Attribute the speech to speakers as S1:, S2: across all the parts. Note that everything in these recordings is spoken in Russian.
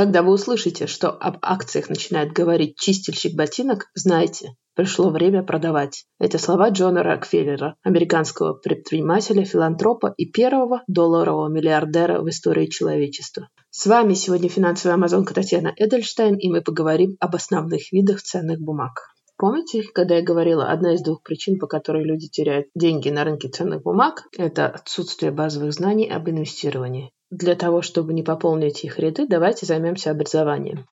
S1: Когда вы услышите, что об акциях начинает говорить чистильщик ботинок, знайте, пришло время продавать. Это слова Джона Рокфеллера, американского предпринимателя, филантропа и первого долларового миллиардера в истории человечества. С вами сегодня финансовая амазонка Татьяна Эдельштейн, и мы поговорим об основных видах ценных бумаг. Помните, когда я говорила, одна из двух причин, по которой люди теряют деньги на рынке ценных бумаг, это отсутствие базовых знаний об инвестировании. Для того, чтобы не пополнить их ряды, давайте займемся образованием.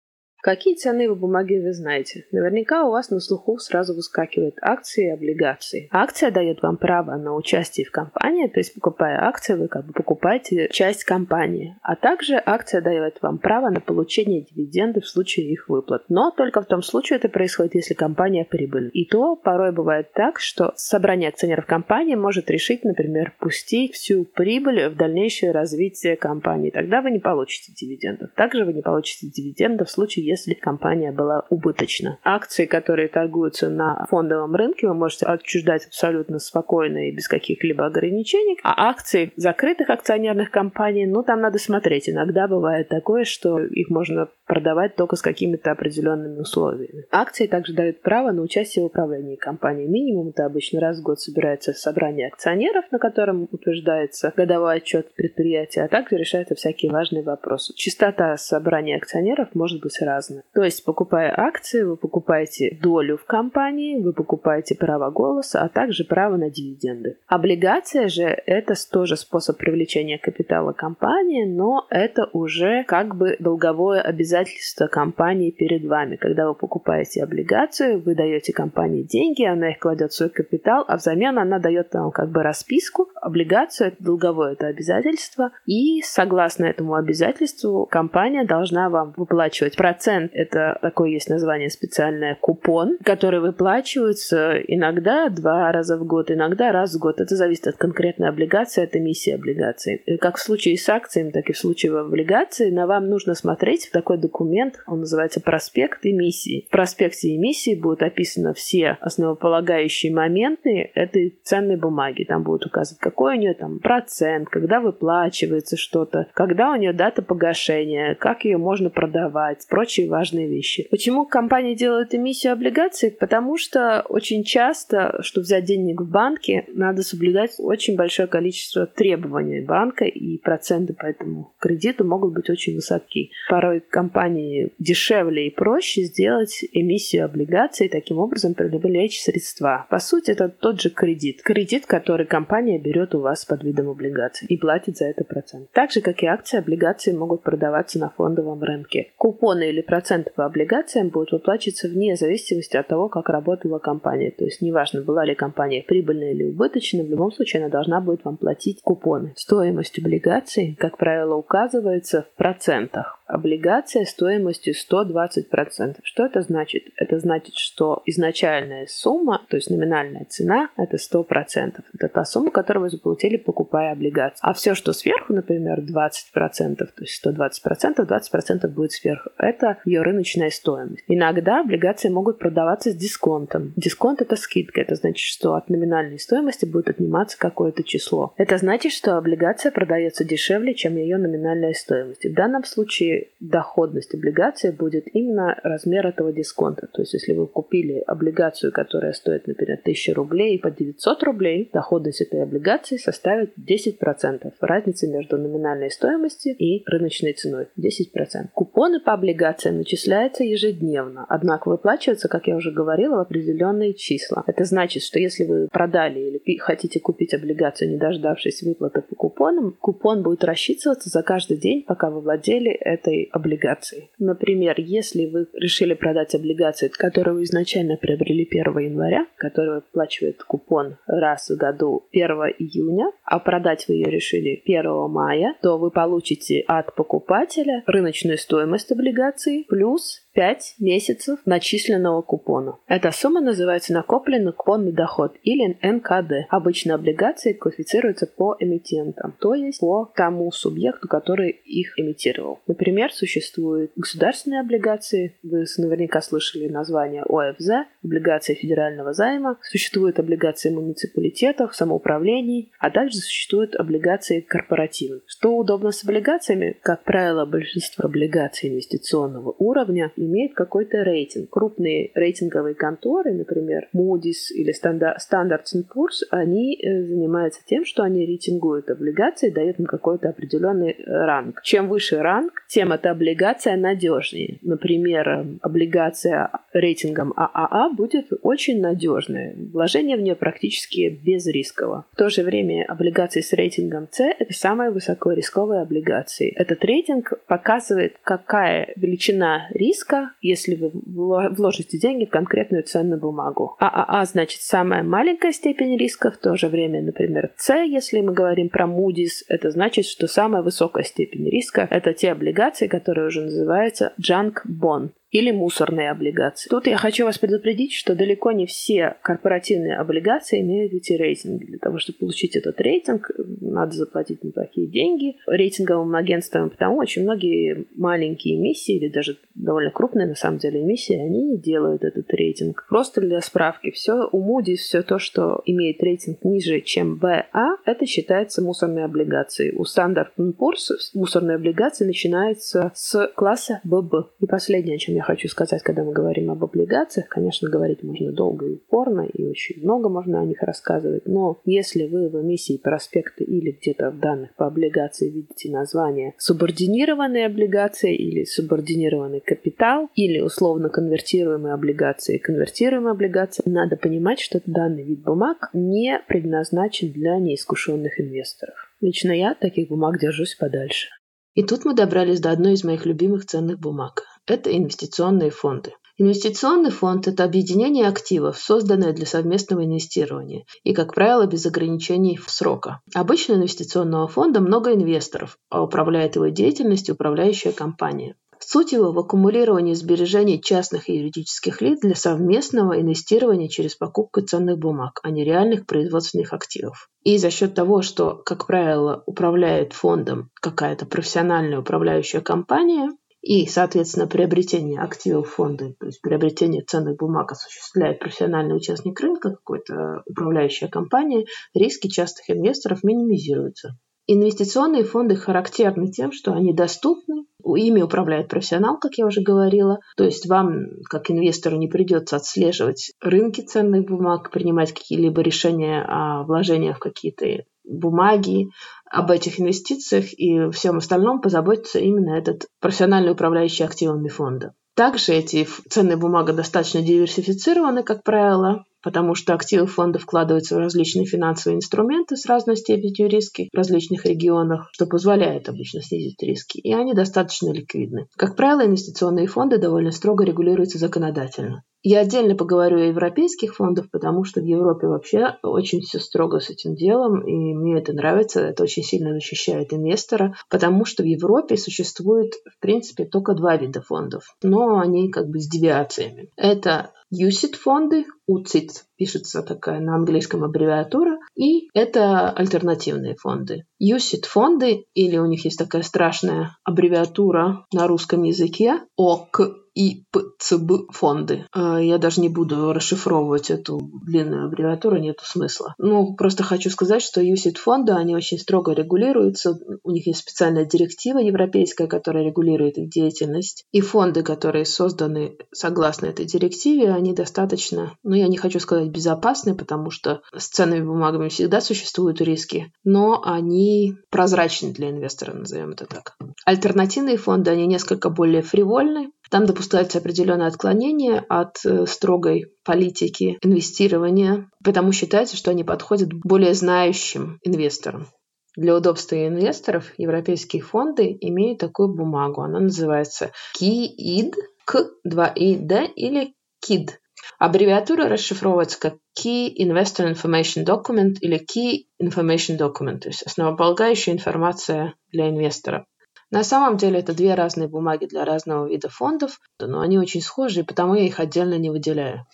S2: Какие ценные бумаги вы знаете? Наверняка у вас на слуху сразу выскакивают акции и облигации. Акция дает вам право на участие в компании, то есть покупая акции, вы как бы покупаете часть компании. А также акция дает вам право на получение дивидендов в случае их выплат. Но только в том случае это происходит, если компания прибыльна. И то порой бывает так, что собрание акционеров компании может решить, например, пустить всю прибыль в дальнейшее развитие компании. Тогда вы не получите дивидендов. Также вы не получите дивидендов в случае, если компания была убыточна. Акции, которые торгуются на фондовом рынке, вы можете отчуждать абсолютно спокойно и без каких-либо ограничений. А акции закрытых акционерных компаний, ну, там надо смотреть. Иногда бывает такое, что их можно продавать только с какими-то определенными условиями. Акции также дают право на участие в управлении компанией. Минимум это обычно раз в год собирается собрание акционеров, на котором утверждается годовой отчет предприятия, а также решаются всякие важные вопросы. Частота собрания акционеров может быть разной разные. То есть, покупая акции, вы покупаете долю в компании, вы покупаете право голоса, а также право на дивиденды. Облигация же – это тоже способ привлечения капитала компании, но это уже как бы долговое обязательство компании перед вами. Когда вы покупаете облигацию, вы даете компании деньги, она их кладет в свой капитал, а взамен она дает вам как бы расписку. Облигацию – это долговое это обязательство, и согласно этому обязательству компания должна вам выплачивать процент процент. Это такое есть название специальное купон, который выплачивается иногда два раза в год, иногда раз в год. Это зависит от конкретной облигации, от эмиссии облигаций. И как в случае с акциями, так и в случае в облигации, на вам нужно смотреть в такой документ, он называется проспект эмиссии. В проспекте эмиссии будут описаны все основополагающие моменты этой ценной бумаги. Там будут указывать, какой у нее там процент, когда выплачивается что-то, когда у нее дата погашения, как ее можно продавать, прочие прочие важные вещи. Почему компании делают эмиссию облигаций? Потому что очень часто, чтобы взять денег в банке, надо соблюдать очень большое количество требований банка, и проценты по этому кредиту могут быть очень высоки. Порой компании дешевле и проще сделать эмиссию облигаций, таким образом привлечь средства. По сути, это тот же кредит. Кредит, который компания берет у вас под видом облигаций и платит за это процент. Так же, как и акции, облигации могут продаваться на фондовом рынке. Купоны или проценты облигациям будут выплачиваться вне зависимости от того, как работала компания. То есть неважно, была ли компания прибыльная или убыточная, в любом случае она должна будет вам платить купоны. Стоимость облигаций, как правило, указывается в процентах облигация стоимостью 120%. Что это значит? Это значит, что изначальная сумма, то есть номинальная цена, это 100%. Это та сумма, которую вы заплатили, покупая облигацию. А все, что сверху, например, 20%, то есть 120%, 20% будет сверху. Это ее рыночная стоимость. Иногда облигации могут продаваться с дисконтом. Дисконт это скидка. Это значит, что от номинальной стоимости будет отниматься какое-то число. Это значит, что облигация продается дешевле, чем ее номинальная стоимость. И в данном случае доходность облигации будет именно размер этого дисконта. То есть, если вы купили облигацию, которая стоит, например, 1000 рублей по 900 рублей, доходность этой облигации составит 10%. Разница между номинальной стоимостью и рыночной ценой 10%. Купоны по облигациям начисляются ежедневно, однако выплачиваются, как я уже говорила, в определенные числа. Это значит, что если вы продали или хотите купить облигацию, не дождавшись выплаты по купонам, купон будет рассчитываться за каждый день, пока вы владели этой этой облигации. Например, если вы решили продать облигацию, которую вы изначально приобрели 1 января, которая выплачивает купон раз в году 1 июня, а продать вы ее решили 1 мая, то вы получите от покупателя рыночную стоимость облигации плюс 5 месяцев начисленного купона. Эта сумма называется накопленный купонный доход или НКД. Обычно облигации классифицируются по эмитентам, то есть по тому субъекту, который их эмитировал. Например, существуют государственные облигации, вы наверняка слышали название ОФЗ, облигации федерального займа, существуют облигации муниципалитетов, самоуправлений, а также существуют облигации корпоративных. Что удобно с облигациями? Как правило, большинство облигаций инвестиционного уровня имеет какой-то рейтинг. Крупные рейтинговые конторы, например, Moody's или Standard Poor's, они э, занимаются тем, что они рейтингуют облигации, дают им какой-то определенный ранг. Чем выше ранг, тем эта облигация надежнее. Например, облигация рейтингом ААА будет очень надежная. Вложение в нее практически безрисково. В то же время облигации с рейтингом С – это самые высокорисковые облигации. Этот рейтинг показывает, какая величина риска, если вы вложите деньги в конкретную ценную бумагу. ААА значит самая маленькая степень риска, в то же время, например, С, если мы говорим про Moody's, это значит, что самая высокая степень риска – это те облигации, которые уже называются junk bond или мусорные облигации. Тут я хочу вас предупредить, что далеко не все корпоративные облигации имеют эти рейтинги. Для того, чтобы получить этот рейтинг, надо заплатить неплохие деньги рейтинговым агентствам, потому очень многие маленькие эмиссии или даже довольно крупные на самом деле эмиссии, они не делают этот рейтинг. Просто для справки, все у Moody's, все то, что имеет рейтинг ниже, чем БА, это считается мусорной облигацией. У Standard Poor's мусорные облигации начинаются с класса ББ. И последнее, о чем я хочу сказать, когда мы говорим об облигациях, конечно, говорить можно долго и упорно, и очень много можно о них рассказывать, но если вы в эмиссии проспекта или где-то в данных по облигации видите название субординированные облигации или субординированный капитал, или условно конвертируемые облигации, конвертируемые облигации, надо понимать, что данный вид бумаг не предназначен для неискушенных инвесторов. Лично я таких бумаг держусь подальше.
S1: И тут мы добрались до одной из моих любимых ценных бумаг это инвестиционные фонды. Инвестиционный фонд – это объединение активов, созданное для совместного инвестирования и, как правило, без ограничений в срока. Обычно инвестиционного фонда много инвесторов, а управляет его деятельностью управляющая компания. Суть его в аккумулировании сбережений частных и юридических лиц для совместного инвестирования через покупку ценных бумаг, а не реальных производственных активов. И за счет того, что, как правило, управляет фондом какая-то профессиональная управляющая компания, и, соответственно, приобретение активов фонда, то есть приобретение ценных бумаг осуществляет профессиональный участник рынка, какая-то управляющая компания, риски частых инвесторов минимизируются. Инвестиционные фонды характерны тем, что они доступны, ими управляет профессионал, как я уже говорила. То есть вам, как инвестору, не придется отслеживать рынки ценных бумаг, принимать какие-либо решения о вложениях в какие-то бумаги, об этих инвестициях и всем остальном позаботится именно этот профессиональный управляющий активами фонда. Также эти ценные бумаги достаточно диверсифицированы, как правило, потому что активы фонда вкладываются в различные финансовые инструменты с разной степенью риска в различных регионах, что позволяет обычно снизить риски, и они достаточно ликвидны. Как правило, инвестиционные фонды довольно строго регулируются законодательно. Я отдельно поговорю о европейских фондах, потому что в Европе вообще очень все строго с этим делом, и мне это нравится, это очень сильно защищает инвестора, потому что в Европе существует, в принципе, только два вида фондов, но они как бы с девиациями. Это UCIT-фонды, UCIT пишется такая на английском аббревиатура, и это альтернативные фонды. UCIT-фонды, или у них есть такая страшная аббревиатура на русском языке, ОК и ПЦБ фонды. А, я даже не буду расшифровывать эту длинную аббревиатуру, нет смысла. Ну, просто хочу сказать, что USIT фонды, они очень строго регулируются. У них есть специальная директива европейская, которая регулирует их деятельность. И фонды, которые созданы согласно этой директиве, они достаточно, ну, я не хочу сказать безопасны, потому что с ценными бумагами всегда существуют риски, но они прозрачны для инвестора, назовем это так. Альтернативные фонды, они несколько более фривольны, там допускаются определенные отклонения от э, строгой политики инвестирования, потому считается, что они подходят более знающим инвесторам. Для удобства инвесторов европейские фонды имеют такую бумагу. Она называется KID, K2ID или KID. Аббревиатура расшифровывается как Key Investor Information Document или Key Information Document, то есть основополагающая информация для инвестора. На самом деле это две разные бумаги для разного вида фондов, но они очень схожи, и потому я их отдельно не выделяю.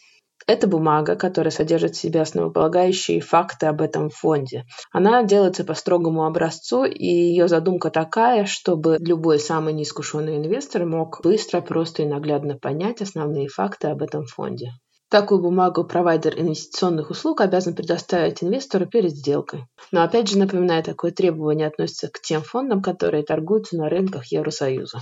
S1: Это бумага, которая содержит в себе основополагающие факты об этом фонде. Она делается по строгому образцу, и ее задумка такая, чтобы любой самый неискушенный инвестор мог быстро, просто и наглядно понять основные факты об этом фонде. Такую бумагу провайдер инвестиционных услуг обязан предоставить инвестору перед сделкой. Но опять же напоминаю, такое требование относится к тем фондам, которые торгуются на рынках Евросоюза.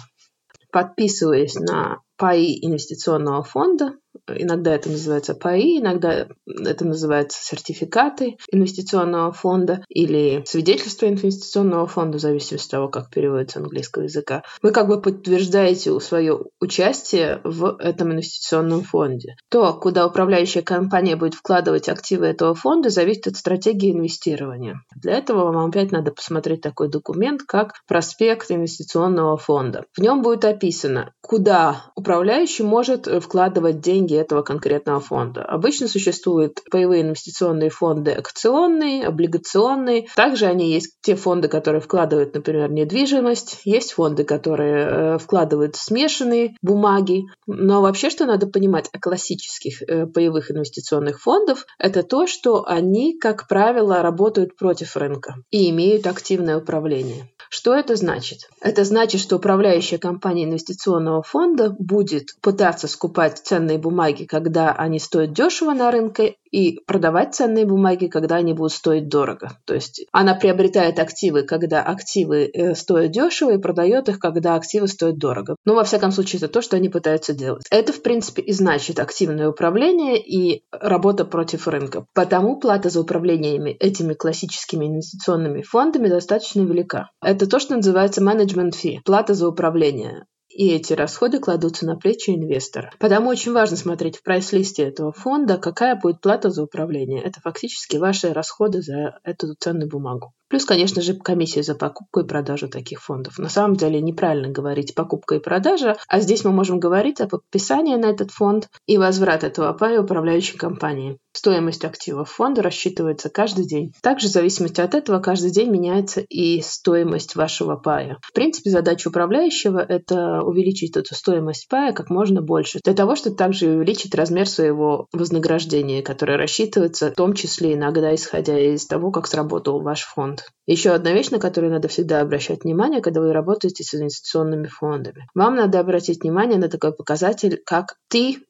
S1: Подписываясь на паи инвестиционного фонда, Иногда это называется ПАИ, иногда это называется сертификаты инвестиционного фонда или свидетельство инвестиционного фонда, в зависимости от того, как переводится английского языка. Вы как бы подтверждаете свое участие в этом инвестиционном фонде. То, куда управляющая компания будет вкладывать активы этого фонда, зависит от стратегии инвестирования. Для этого вам опять надо посмотреть такой документ, как проспект инвестиционного фонда. В нем будет описано, куда управляющий может вкладывать деньги деньги этого конкретного фонда. Обычно существуют паевые инвестиционные фонды акционные, облигационные. Также они есть те фонды, которые вкладывают, например, недвижимость. Есть фонды, которые э, вкладывают смешанные бумаги. Но вообще, что надо понимать о классических э, паевых инвестиционных фондов, это то, что они, как правило, работают против рынка и имеют активное управление. Что это значит? Это значит, что управляющая компания инвестиционного фонда будет пытаться скупать ценные бумаги, когда они стоят дешево на рынке, и продавать ценные бумаги, когда они будут стоить дорого. То есть она приобретает активы, когда активы э, стоят дешево, и продает их, когда активы стоят дорого. Но, во всяком случае, это то, что они пытаются делать. Это, в принципе, и значит активное управление и работа против рынка. Потому плата за управление этими классическими инвестиционными фондами достаточно велика. Это то, что называется management fee, плата за управление и эти расходы кладутся на плечи инвестора. Потому очень важно смотреть в прайс-листе этого фонда, какая будет плата за управление. Это фактически ваши расходы за эту ценную бумагу. Плюс, конечно же, комиссия за покупку и продажу таких фондов. На самом деле неправильно говорить покупка и продажа, а здесь мы можем говорить о подписании на этот фонд и возврат этого пая управляющей компании. Стоимость активов фонда рассчитывается каждый день. Также в зависимости от этого каждый день меняется и стоимость вашего пая. В принципе, задача управляющего – это увеличить эту стоимость пая как можно больше, для того, чтобы также увеличить размер своего вознаграждения, которое рассчитывается в том числе иногда исходя из того, как сработал ваш фонд Еще одна вещь, на которую надо всегда обращать внимание, когда вы работаете с инвестиционными фондами. Вам надо обратить внимание на такой показатель, как T.E.R.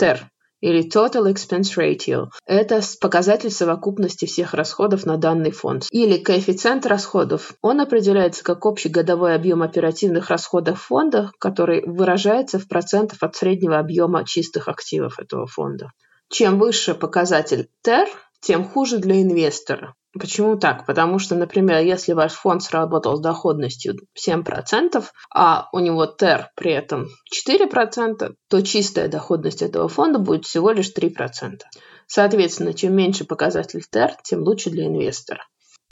S1: TER или Total Expense Ratio. Это показатель совокупности всех расходов на данный фонд. Или коэффициент расходов. Он определяется как общий годовой объем оперативных расходов фонда, который выражается в процентах от среднего объема чистых активов этого фонда. Чем выше показатель TER, тем хуже для инвестора. Почему так? Потому что, например, если ваш фонд сработал с доходностью 7%, а у него ТЭР при этом 4%, то чистая доходность этого фонда будет всего лишь 3%. Соответственно, чем меньше показатель ТЭР, тем лучше для инвестора.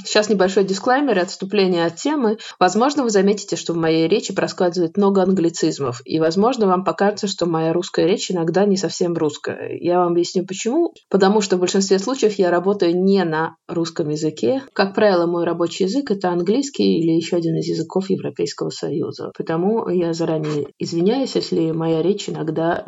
S1: Сейчас небольшой дисклеймер и отступление от темы. Возможно, вы заметите, что в моей речи проскальзывает много англицизмов, и, возможно, вам покажется, что моя русская речь иногда не совсем русская. Я вам объясню почему. Потому что в большинстве случаев я работаю не на русском языке. Как правило, мой рабочий язык — это английский или еще один из языков Европейского Союза. Потому я заранее извиняюсь, если моя речь иногда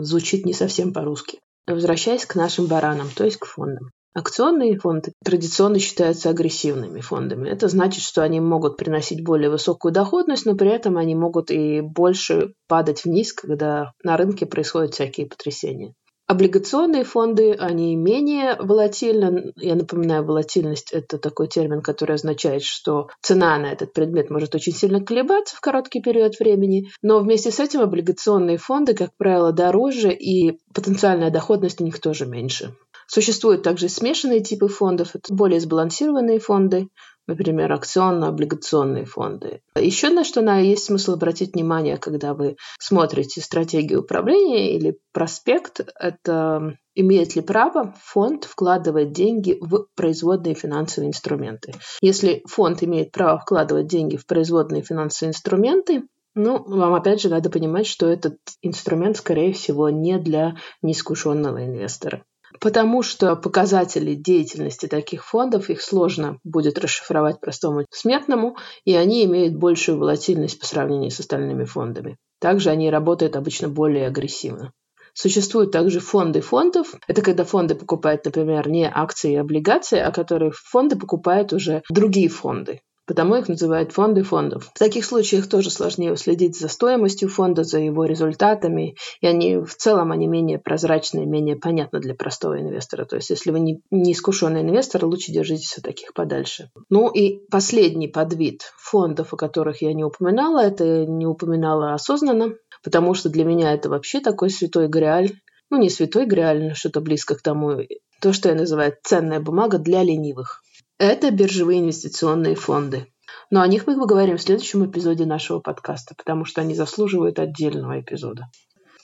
S1: звучит не совсем по-русски. Возвращаясь к нашим баранам, то есть к фондам. Акционные фонды традиционно считаются агрессивными фондами. Это значит, что они могут приносить более высокую доходность, но при этом они могут и больше падать вниз, когда на рынке происходят всякие потрясения. Облигационные фонды, они менее волатильны. Я напоминаю, волатильность – это такой термин, который означает, что цена на этот предмет может очень сильно колебаться в короткий период времени, но вместе с этим облигационные фонды, как правило, дороже, и потенциальная доходность у них тоже меньше. Существуют также смешанные типы фондов, это более сбалансированные фонды, например, акционно-облигационные фонды. Еще на что на есть смысл обратить внимание, когда вы смотрите стратегию управления или проспект, это имеет ли право фонд вкладывать деньги в производные финансовые инструменты. Если фонд имеет право вкладывать деньги в производные финансовые инструменты, ну, вам опять же надо понимать, что этот инструмент, скорее всего, не для неискушенного инвестора потому что показатели деятельности таких фондов, их сложно будет расшифровать простому смертному, и они имеют большую волатильность по сравнению с остальными фондами. Также они работают обычно более агрессивно. Существуют также фонды фондов. Это когда фонды покупают, например, не акции и облигации, а которые фонды покупают уже другие фонды. Потому их называют фонды фондов. В таких случаях тоже сложнее следить за стоимостью фонда, за его результатами, и они в целом они менее прозрачны, менее понятны для простого инвестора. То есть, если вы не, не искушенный инвестор, лучше держитесь от таких подальше. Ну и последний подвид фондов, о которых я не упоминала, это не упоминала осознанно, потому что для меня это вообще такой святой грааль, ну не святой грааль, но что-то близко к тому, то, что я называю ценная бумага для ленивых. Это биржевые инвестиционные фонды. Но о них мы поговорим в следующем эпизоде нашего подкаста, потому что они заслуживают отдельного эпизода.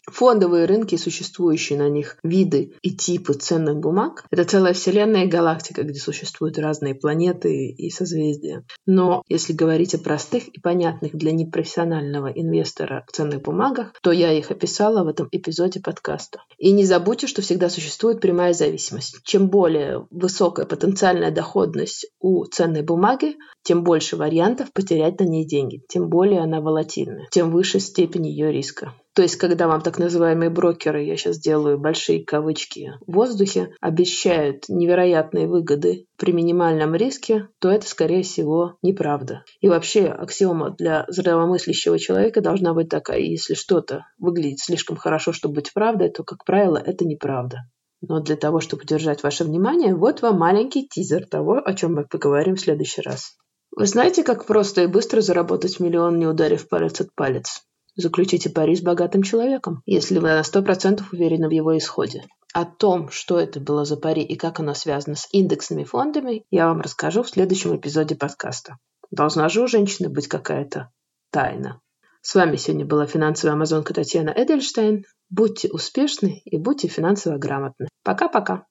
S1: Фондовые рынки, существующие на них виды и типы ценных бумаг – это целая вселенная и галактика, где существуют разные планеты и созвездия. Но если говорить о простых и понятных для непрофессионального инвестора ценных бумагах, то я их описала в этом эпизоде подкаста. И не забудьте, что всегда существует прямая зависимость. Чем более высокая потенциальная доходность у ценной бумаги, тем больше вариантов потерять на ней деньги, тем более она волатильна, тем выше степень ее риска. То есть, когда вам так называемые брокеры, я сейчас делаю большие кавычки в воздухе, обещают невероятные выгоды при минимальном риске, то это, скорее всего, неправда. И вообще аксиома для здравомыслящего человека должна быть такая, если что-то выглядит слишком хорошо, чтобы быть правдой, то, как правило, это неправда. Но для того, чтобы удержать ваше внимание, вот вам маленький тизер того, о чем мы поговорим в следующий раз. Вы знаете, как просто и быстро заработать миллион, не ударив палец от палец? Заключите пари с богатым человеком, если вы на сто процентов уверены в его исходе. О том, что это было за пари и как оно связано с индексными фондами, я вам расскажу в следующем эпизоде подкаста. Должна же у женщины быть какая-то тайна. С вами сегодня была финансовая амазонка Татьяна Эдельштейн. Будьте успешны и будьте финансово грамотны. Пока-пока.